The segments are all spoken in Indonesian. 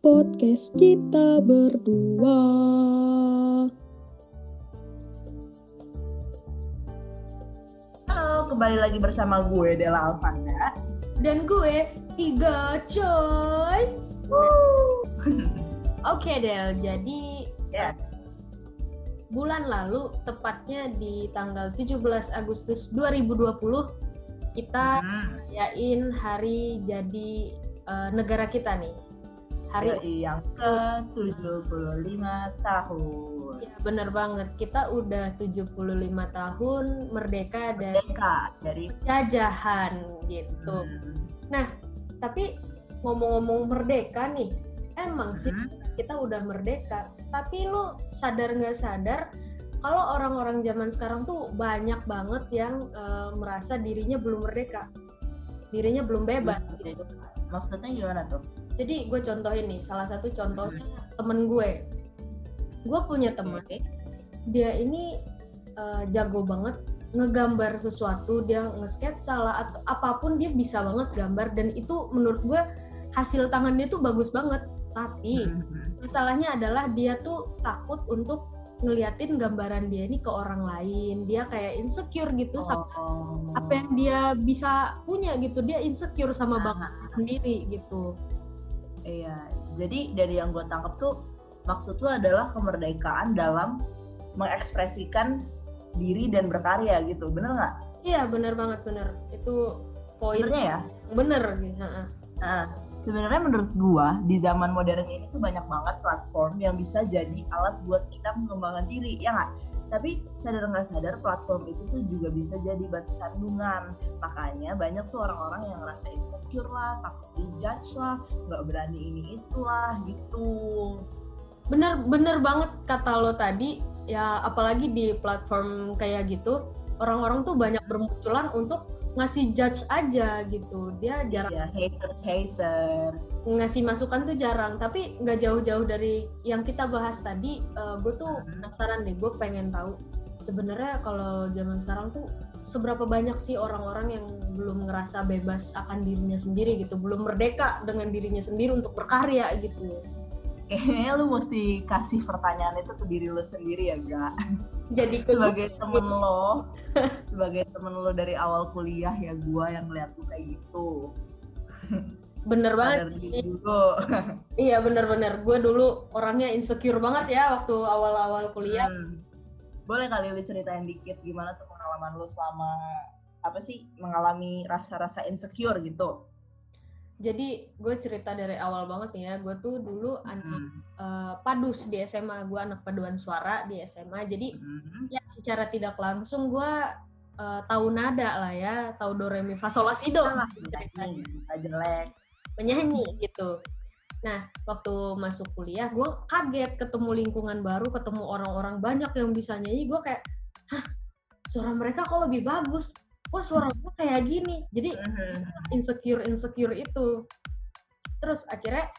podcast kita berdua. Halo, kembali lagi bersama gue Dela Alfanda. Dan gue Iga coy. Oke Del, jadi Ya. bulan lalu tepatnya di tanggal 17 Agustus 2020 kita Hmm, yain hari jadi eh, negara kita nih. Hari yoi, yang ke-75 tahun. ya bener banget. Kita udah 75 tahun merdeka dari Merdeka dari jajahan gitu. Hmm, Tapi ngomong-ngomong merdeka nih, emang sih hmm, kita udah merdeka. Tapi lu sadar nggak sadar kalau orang-orang zaman sekarang tuh banyak banget yang eh, merasa dirinya belum merdeka, dirinya belum bebas Oke. gitu. Maksudnya gimana tuh? Jadi gue contohin nih, salah satu contohnya temen gue. Gue punya temen, Oke. dia ini eh, jago banget ngegambar sesuatu, dia nge-sketsa lah atau apa pun dia bisa banget gambar dan itu menurut gue hasil tangannya tuh bagus banget. Tapi Hmm, masalahnya adalah dia tuh takut untuk ngeliatin gambaran dia ini ke orang lain dia kayak insecure gitu sama Oh. apa yang dia bisa punya gitu dia insecure sama Nah, bakatnya sendiri gitu Iya, jadi dari yang gue tangkap tuh maksud lu adalah kemerdekaan dalam mengekspresikan diri dan berkarya gitu, bener nggak? iya bener banget bener itu poin Benernya ya? bener gitu. Nah, sebenarnya menurut gua di zaman modern ini tuh banyak banget platform yang bisa jadi alat buat kita mengembangkan diri, ya nggak? Tapi sadar nggak sadar platform itu tuh juga bisa jadi batu sandungan. Makanya banyak tuh orang-orang yang ngerasa insecure lah, takut dijudge lah, nggak berani ini itulah gitu. bener bener banget kata lo tadi ya apalagi di platform kayak gitu orang-orang tuh banyak bermunculan untuk ngasih judge aja gitu dia jarang Ya haters haters. ngasih masukan tuh jarang tapi nggak jauh-jauh dari yang kita bahas tadi gue tuh Hmm. penasaran deh gue pengen tahu sebenarnya kalau zaman sekarang tuh seberapa banyak sih orang-orang yang belum ngerasa bebas akan dirinya sendiri gitu belum merdeka dengan dirinya sendiri untuk berkarya gitu Kayaknya lu mesti kasih pertanyaan itu ke diri lu sendiri ya, gak? jadi sebagai temen lo sebagai temen lo dari awal kuliah ya gua yang ngeliat lu kayak gitu. Bener banget iya bener-bener. Gue dulu orangnya insecure banget ya waktu awal-awal kuliah. Hmm. boleh kali lu ceritain dikit gimana tuh pengalaman lu selama apa sih mengalami rasa-rasa insecure gitu jadi gue cerita dari awal banget nih ya. Gue tuh dulu anak Hmm. eh, padus di SMA gue anak paduan suara di SMA jadi Hmm. ya secara tidak langsung gue eh, tahu nada lah ya. Tahu do re mi fa sol la si do jelek. Penyanyi gitu. Nah waktu masuk kuliah gue kaget ketemu lingkungan baru ketemu orang-orang banyak yang bisa nyanyi. Gue kayak hah suara mereka kok lebih bagus kok suara gue kayak gini. Jadi Hmm. insecure insecure itu. Terus akhirnya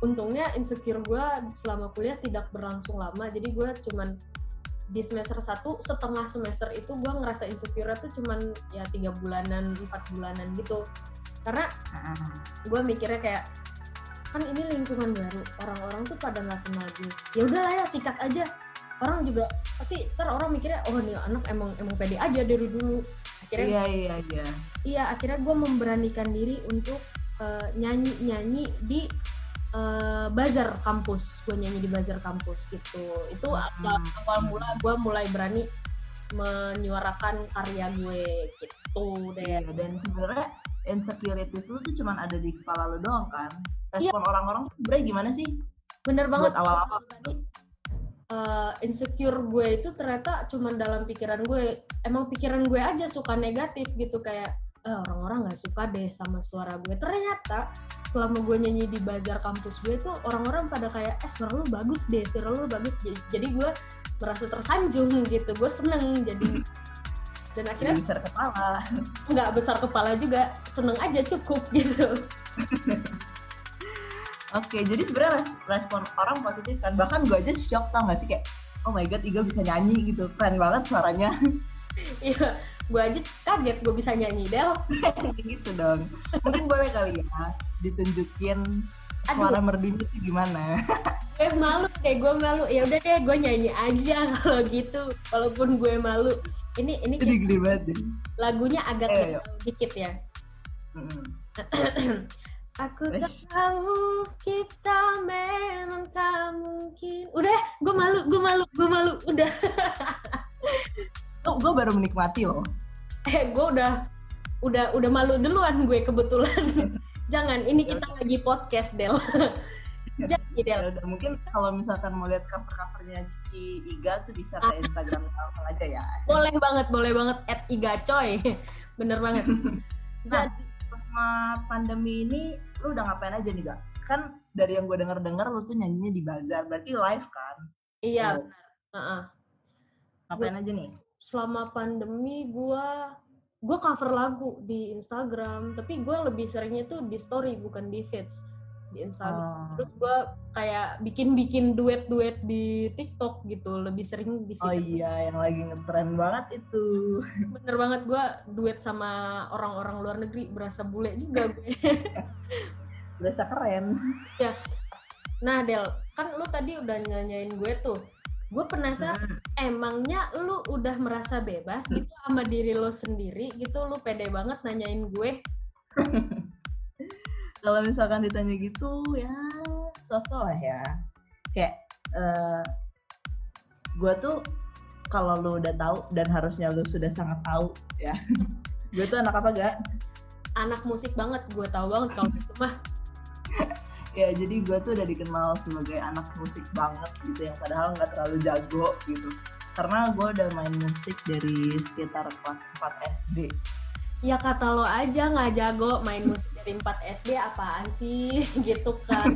untungnya insecure gue selama kuliah tidak berlangsung lama. Jadi gue cuman di semester satu setengah semester itu gue ngerasa insecure tuh cuman ya tiga bulanan empat bulanan gitu. Karena Hmm. gue mikirnya kayak kan ini lingkungan baru orang-orang tuh pada nggak kenal gue ya udahlah ya sikat aja. Orang juga pasti ntar orang mikirnya oh nih anak emang emang pede aja dari dulu akhirnya iya iya iya. Iya akhirnya gue memberanikan diri untuk nyanyi nyanyi di eh, bazar kampus. Gue nyanyi di bazar kampus gitu. Itu Hmm. awal mula gue mulai berani menyuarakan karya gue gitu deh. Iya, dan sebenarnya insecurities lu tuh cuman ada di kepala lu doang kan? Iya. respon orang-orang tuh sebenarnya gimana sih? Bener banget. Buat awal-awal eh, insecure gue itu ternyata cuman dalam pikiran gue emang pikiran gue aja suka negatif gitu kayak "Eh, orang-orang nggak suka deh sama suara gue. Ternyata selama gue nyanyi di bazar kampus gue tuh orang-orang pada kayak eh suara lu bagus deh suara lu bagus. Jadi- jadi gue merasa tersanjung gitu gue seneng jadi dan akhirnya besar kepala. nggak besar kepala juga seneng aja cukup gitu Oke, jadi sebenarnya res- respon orang positif kan. Bahkan gue aja shock tau gak sih? Kayak, oh my god, Iga bisa nyanyi gitu. Keren banget suaranya. iya gue aja kaget gue bisa nyanyi Del. Gitu dong. Mungkin boleh kali ya ditunjukin aduh. suara merdunya tuh gimana? Gue malu deh gue malu. Ya udah deh gue nyanyi aja kalau gitu. Walaupun gue malu. Ini ini itu gede banget deh. lagunya agak galau dikit ya. Mm-mm. Aku tahu kita memang tak mungkin. Udah, gue malu, gue malu, gue malu. Udah. oh gue baru menikmati loh Eh, gue udah, udah, udah malu duluan gue kebetulan. Jangan, ini kita lagi podcast Del. Jadi Del, ya udah mungkin kalau misalkan mau lihat cover covernya Cici Iga tuh bisa ke Instagram langsung aja ya boleh banget, boleh banget. At Iga Coy, bener banget. Nah. Jadi, selama pandemi ini lu udah ngapain aja nih gak kan dari yang gue denger dengar lu tuh nyanyinya di bazar berarti live kan? Iya, Oh, benar. Heeh. ngapain aja nih? Selama pandemi gue gue cover lagu di Instagram, tapi gue lebih seringnya tuh di story bukan di feeds di Instagram. Oh. Terus gue kayak bikin-bikin duet-duet di TikTok gitu, lebih sering di situ. Oh iya, yang lagi ngetren banget itu. Bener banget gue duet sama orang-orang luar negeri, berasa bule juga gue. Berasa keren. nah Del, kan lu tadi udah nyanyain gue tuh. Gue penasaran, Hmm. emangnya lu udah merasa bebas gitu sama diri lo sendiri gitu, lu pede banget nanyain gue. Kalau misalkan ditanya gitu, ya sosok lah ya. Kayak eh gue tuh kalau lu udah tahu dan harusnya lu sudah sangat tahu ya. gue tuh anak apa gak? Anak musik banget, gue tahu banget kalau itu mah. Ya jadi gue tuh udah dikenal sebagai anak musik banget gitu yang padahal nggak terlalu jago gitu. Karena gue udah main musik dari sekitar kelas 4 SD. Ya kata lo aja nggak jago main musik dari 4 SD apaan sih gitu kan.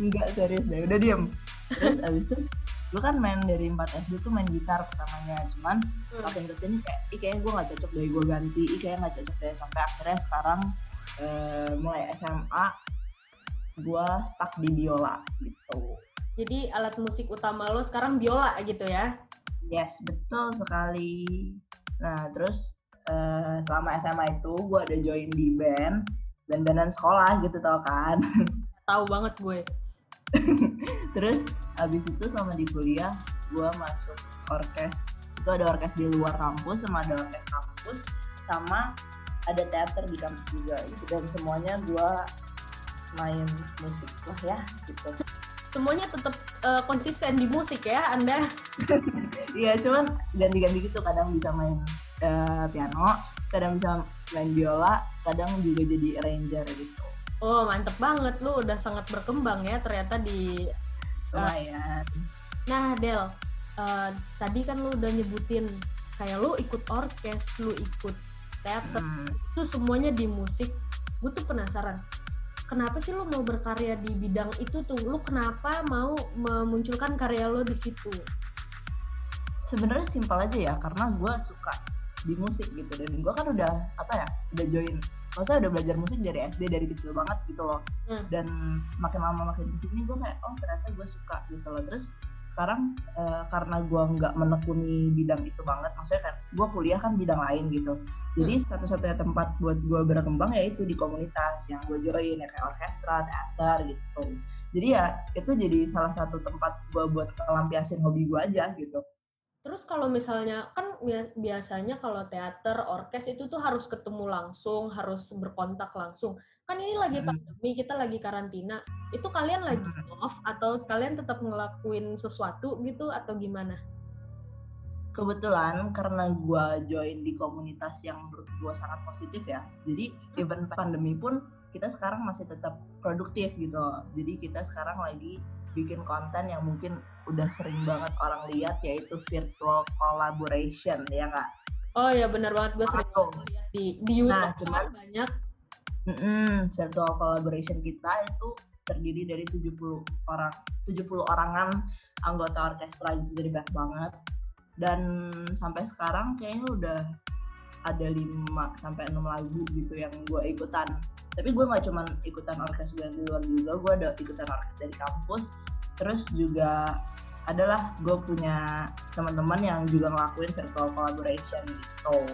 Enggak serius deh, udah diem. Terus abis itu gue kan main dari 4 SD tuh main gitar pertamanya. Cuman Hmm. makin ke sini kayak, ih kayaknya gue gak cocok deh gue ganti. Ih kayaknya gak cocok deh. Sampai akhirnya sekarang eh, mulai SMA gue stuck di biola gitu. Jadi alat musik utama lo sekarang biola gitu ya? Yes, betul sekali. Nah, terus eh, selama SMA itu gue ada join di band, band-bandan sekolah gitu tau kan. Tahu banget gue. terus abis itu selama di kuliah gue masuk orkes. Itu ada orkes di luar kampus sama ada orkes kampus sama ada teater di kampus juga gitu. Dan semuanya gue main musik lah ya gitu. Semuanya tetap eh, konsisten di musik ya Anda. Iya, cuman ganti-ganti gitu. Kadang bisa main eh, piano, kadang bisa main biola, kadang juga jadi arranger gitu. Oh mantep banget lu udah sangat berkembang ya ternyata di. Lumayan. Nah Del, eh, tadi kan lu udah nyebutin kayak lu ikut orkes, lu ikut teater, Hmm. itu semuanya di musik. Gue tuh penasaran, kenapa sih lu mau berkarya di bidang itu tuh? Lu kenapa mau memunculkan karya lo di situ? Sebenarnya simpel aja ya, karena gue suka di musik gitu. Dan gue kan udah apa ya udah join. Maksudnya udah belajar musik dari SD dari kecil banget gitu loh. Hmm. dan makin lama makin ke sini gue kayak oh ternyata gue suka gitu loh. Terus sekarang eh, karena gue nggak menekuni bidang itu banget maksudnya kan gue kuliah kan bidang lain gitu. Jadi satu-satunya tempat buat gue berkembang ya itu di komunitas yang gue join ya kayak orkestra teater gitu. Jadi ya itu jadi salah satu tempat gue buat melampiasin hobi gue aja gitu Terus kalau misalnya kan bia- biasanya kalau teater, orkes itu tuh harus ketemu langsung, harus berkontak langsung. Kan ini lagi Hmm. pandemi, kita lagi karantina. Itu kalian lagi off atau kalian tetap ngelakuin sesuatu gitu atau gimana? kebetulan karena gue join di komunitas yang menurut gue sangat positif ya jadi even pandemi pun kita sekarang masih tetap produktif gitu jadi kita sekarang lagi bikin konten yang mungkin udah sering banget orang lihat yaitu virtual collaboration ya nggak? Oh ya benar banget. Gue sering Atau- lihat di di YouTube Nah, kan cuman- banyak. Mm-mm, virtual collaboration kita itu terdiri dari 70 orang 70 orangan anggota orkestra itu jadi banyak banget. Dan sampai sekarang kayaknya udah ada 5 sampai 6 lagu gitu yang gue ikutan. Tapi gue nggak cuman ikutan orkes gue yang di luar juga gue ada ikutan orkes dari kampus. Terus juga adalah gue punya teman-teman yang juga ngelakuin virtual collaboration gitu. Oh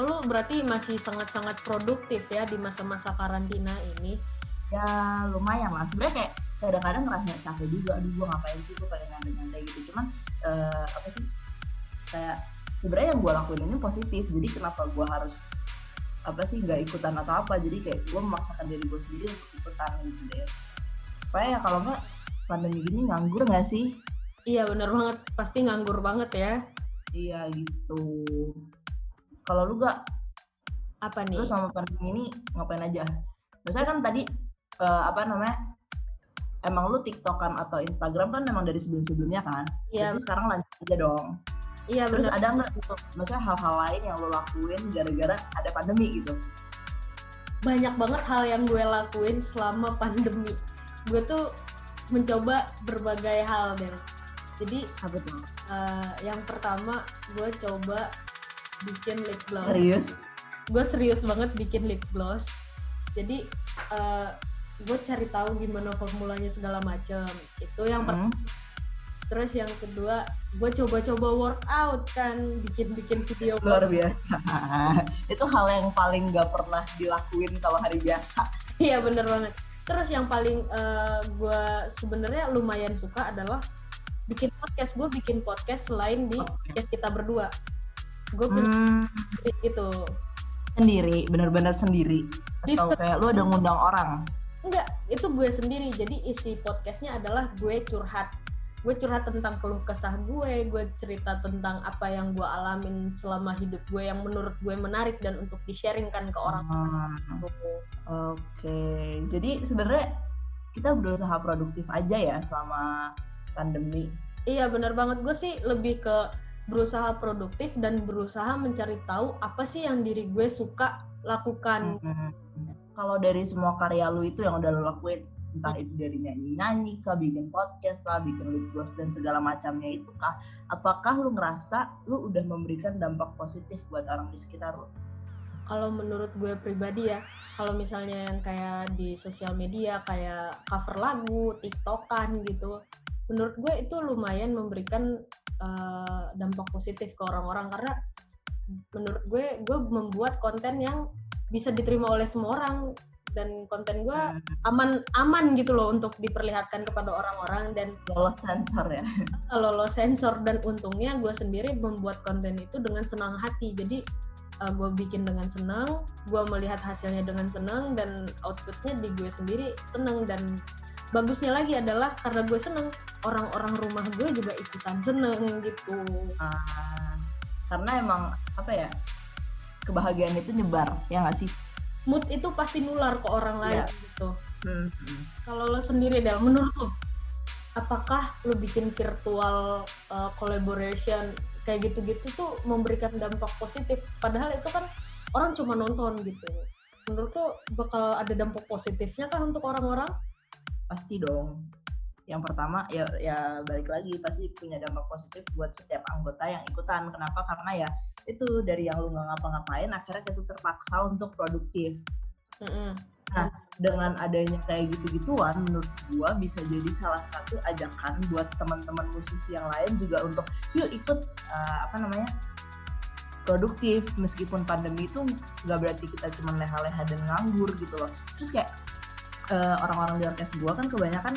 lu berarti masih sangat-sangat produktif ya di masa-masa karantina ini. ya lumayan lah. Sebenarnya kayak kadang-kadang ngerasa capek juga. Aduh gue ngapain sih? Gue pengen nyantai-nyantai gitu. Cuman eh, apa sih? Kayak sebenarnya yang gue lakuin ini positif. Jadi kenapa gue harus apa sih nggak ikutan atau apa? Jadi kayak gue memaksakan diri gue sendiri untuk ikutan gitu deh. Supaya ya kalau nggak pandemi gini nganggur nggak sih? Iya bener banget, pasti nganggur banget ya. iya gitu. Kalau lu gak Apa nih? lu sama pandemi ini ngapain aja? Biasanya kan tadi eh, apa namanya emang lu tiktokan atau instagram kan memang dari sebelum-sebelumnya kan? Iya, jadi sekarang lanjut aja dong iya terus bener. ada nggak gitu maksudnya hal-hal lain yang lo lakuin gara-gara ada pandemi gitu Banyak banget hal yang gue lakuin selama pandemi. Gue tuh mencoba berbagai hal deh. Jadi apa tuh eh, yang pertama gue coba bikin lip gloss. serius Gue serius banget bikin lip gloss. Jadi eh, gue cari tahu gimana formulanya segala macem. Itu yang pertama. Terus yang kedua, gue coba-coba workout kan, bikin-bikin video luar biasa itu hal yang paling gak pernah dilakuin kalau hari biasa Iya bener banget. Terus yang paling gue sebenarnya lumayan suka adalah bikin podcast. Gue bikin podcast selain di podcast kita berdua. Gue punya Hmm, gitu. sendiri bener-bener sendiri atau kayak lu ada ngundang orang Enggak, itu gue sendiri. Jadi isi podcastnya adalah gue curhat. Gue curhat tentang keluh kesah gue, gue cerita tentang apa yang gue alamin selama hidup gue yang menurut gue menarik dan untuk di-sharingkan ke orang. Hmm, Oke, jadi sebenarnya kita berusaha produktif aja ya selama pandemi. Iya bener banget gue sih lebih ke berusaha produktif dan berusaha mencari tahu apa sih yang diri gue suka lakukan. Hmm. Kalau dari semua karya lu itu yang udah lu lakuin, entah itu dari nyanyi-nyanyi kah, bikin podcast lah, bikin lip gloss dan segala macamnya itu kah, apakah lu ngerasa lu udah memberikan dampak positif buat orang di sekitar lu? Kalau menurut gue pribadi ya, kalau misalnya yang kayak di sosial media kayak cover lagu, tiktokan gitu, menurut gue itu lumayan memberikan eh, dampak positif ke orang-orang. Karena menurut gue gue membuat konten yang bisa diterima oleh semua orang dan konten gue aman aman gitu loh untuk diperlihatkan kepada orang-orang dan Lolos sensor ya. kalau lo sensor. Dan untungnya gue sendiri membuat konten itu dengan senang hati. Jadi gue bikin dengan senang gue melihat hasilnya dengan senang dan outputnya di gue sendiri senang. Dan bagusnya lagi adalah karena gue senang orang-orang rumah gue juga ikutan seneng gitu. Ah, karena emang apa ya kebahagiaan itu nyebar ya nggak sih? Mood itu pasti nular ke orang lain Iya. gitu Hmm. kalau lo sendiri Del menurut lo apakah lo bikin virtual uh, collaboration kayak gitu-gitu tuh memberikan dampak positif padahal itu kan orang cuma nonton gitu menurut lo bakal ada dampak positifnya kah untuk orang-orang Pasti dong. Yang pertama ya ya balik lagi pasti punya dampak positif buat setiap anggota yang ikutan. Kenapa? Karena ya itu dari yang lu nggak ngapa-ngapain akhirnya kita terpaksa untuk produktif. Mm-mm. Dengan adanya kayak gitu-gituan menurut gua bisa jadi salah satu ajakan buat teman-teman musisi yang lain juga untuk yuk ikut eh, apa namanya produktif meskipun pandemi itu nggak berarti kita cuma leha-leha dan nganggur gitu loh terus kayak eh, orang-orang di orkes gua kan kebanyakan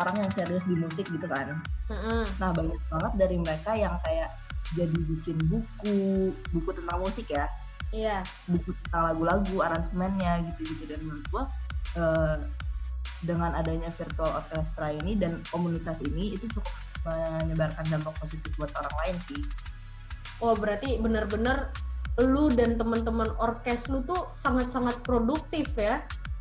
orang yang serius di musik gitu kan Mm-mm. nah banyak banget dari mereka yang kayak jadi bikin buku buku tentang musik ya. Iya. Buku tentang lagu-lagu aransemennya gitu-gitu. Dan menurut gua eh, dengan adanya virtual orchestra ini dan komunitas ini itu cukup menyebarkan dampak positif buat orang lain sih. Oh berarti bener-bener lu dan teman-teman orkes lu tuh sangat-sangat produktif ya.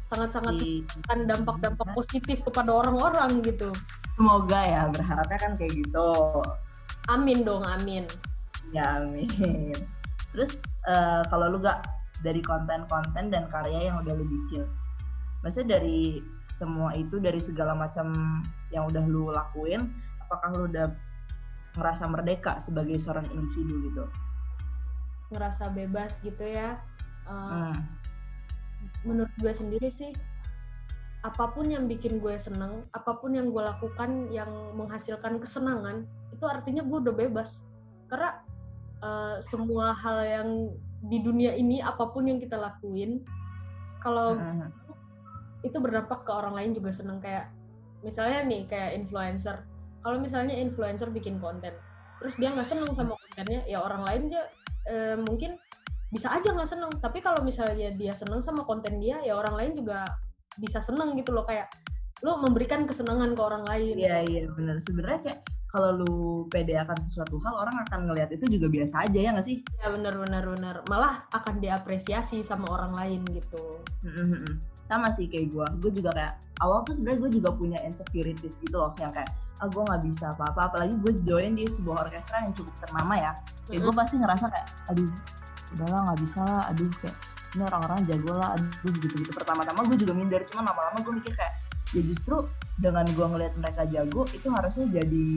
Sangat-sangat Di- memberikan dampak-dampak positif kepada orang-orang gitu. Semoga ya berharapnya kan kayak gitu amin dong amin. Ya amin. Terus eh, kalau lu gak dari konten-konten dan karya yang udah lu bikin maksudnya dari semua itu dari segala macam yang udah lu lakuin apakah lu udah ngerasa merdeka sebagai seorang individu gitu? Ngerasa bebas gitu ya. Eh, Hmm. menurut gue sendiri sih apa pun yang bikin gue seneng apa pun yang gue lakukan yang menghasilkan kesenangan itu artinya gue udah bebas. Karena eh, semua hal yang di dunia ini apa pun yang kita lakuin kalau Hmm. itu berdampak ke orang lain juga seneng. Kayak misalnya nih kayak influencer. Kalau misalnya influencer bikin konten terus dia nggak seneng sama kontennya ya orang lain aja eh, mungkin bisa aja nggak seneng. Tapi kalau misalnya dia seneng sama konten dia ya orang lain juga bisa seneng gitu loh kayak lu memberikan kesenangan ke orang lain Iya iya benar. Sebenarnya kayak kalau lu pede akan sesuatu hal orang akan ngelihat itu juga biasa aja ya nggak sih? ya benar benar benar malah akan diapresiasi sama orang lain gitu. Sama sih kayak gue. Gue juga kayak awal tuh sebenarnya gue juga punya insecurities gitu loh yang kayak ah gue nggak bisa apa-apa apalagi gue join di sebuah orkestra yang cukup ternama ya kayak gue pasti ngerasa kayak aduh udahlah nggak bisa lah aduh kayak ini orang-orang jago lah aduh gitu-gitu. Pertama-tama gue juga minder cuma lama-lama gue mikir kayak ya justru dengan gue ngelihat mereka jago itu harusnya jadi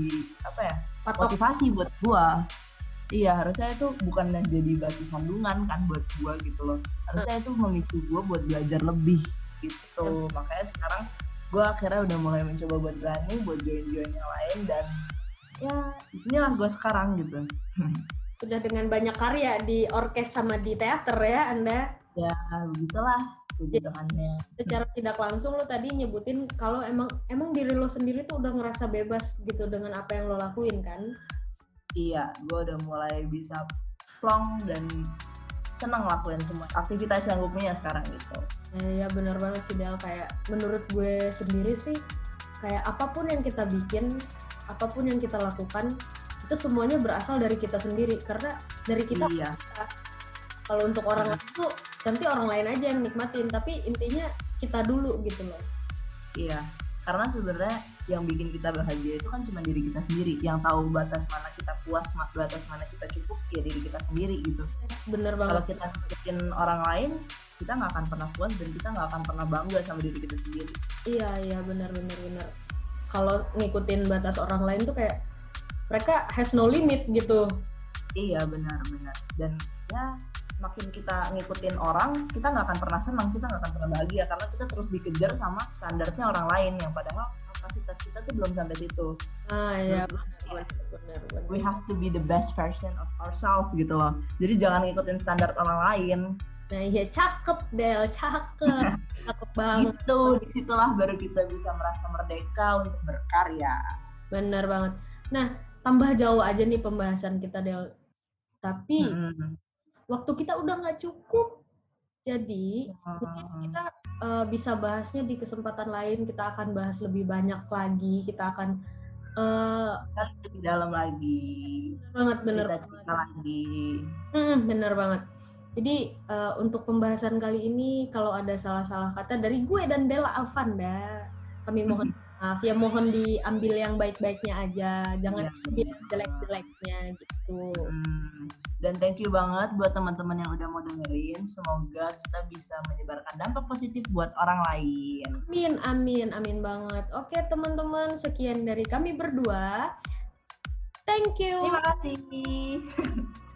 apa ya patok motivasi buat gue iya harusnya itu bukan jadi batu sandungan kan buat gue gitu loh. Harusnya itu memicu gue buat belajar lebih gitu. Makanya sekarang gue akhirnya udah mulai mencoba buat berani buat join-join yang lain dan ya inilah gue sekarang gitu. Sudah dengan banyak karya di orkes sama di teater ya anda ya begitulah puji Tuhannya secara tidak langsung lo tadi nyebutin kalau emang emang diri lo sendiri tuh udah ngerasa bebas gitu dengan apa yang lo lakuin kan? Iya gue udah mulai bisa plong dan senang lakuin semua aktivitas yang gue punya sekarang gitu. Eh, ya benar banget sih Del. Kayak menurut gue sendiri sih kayak apa pun yang kita bikin apa pun yang kita lakukan itu semuanya berasal dari kita sendiri. Karena dari kita iya. Kalau untuk orang lain tuh nanti orang lain aja yang nikmatin tapi intinya kita dulu gitu loh Iya, karena sebenarnya yang bikin kita bahagia itu kan cuma diri kita sendiri. Yang tahu batas mana kita puas, batas mana kita cukup, ya diri kita sendiri gitu. Bener Kalau banget kita bikin orang lain, kita nggak akan pernah puas dan kita nggak akan pernah bangga sama diri kita sendiri. iya iya benar benar benar kalau ngikutin batas orang lain tuh kayak mereka has no limit gitu Iya benar-benar. Dan ya makin kita ngikutin orang, kita nggak akan pernah senang, kita nggak akan pernah bahagia karena kita terus dikejar sama standarnya orang lain yang padahal kapasitas kita tuh belum sampai situ. ah iya Menurut gue, benar benar benar we have to be the best version of ourselves gitu loh. Jadi jangan ngikutin standar orang lain. nah iya cakep Del cakep cakep banget Gitu, di situlah baru kita bisa merasa merdeka untuk berkarya. Bener banget. Nah, tambah jauh aja nih pembahasan kita, Del. Tapi Mm-mm. Waktu kita udah nggak cukup. Jadi, mungkin kita eh, bisa bahasnya di kesempatan lain. Kita akan bahas lebih banyak lagi. Kita akan eh Kita lebih dalam lagi. banget bener Kita cerita lagi. Mm, bener banget. Jadi eh, untuk pembahasan kali ini kalau ada salah-salah kata dari gue dan Della Alfanda, kami mohon maaf ya mohon diambil yang baik-baiknya aja, jangan Iya. diambil jelek-jeleknya gitu. Dan thank you banget buat teman-teman yang udah mau dengerin. Semoga kita bisa menyebarkan dampak positif buat orang lain. Amin, amin, amin banget. Oke teman-teman, sekian dari kami berdua. Thank you. Terima kasih.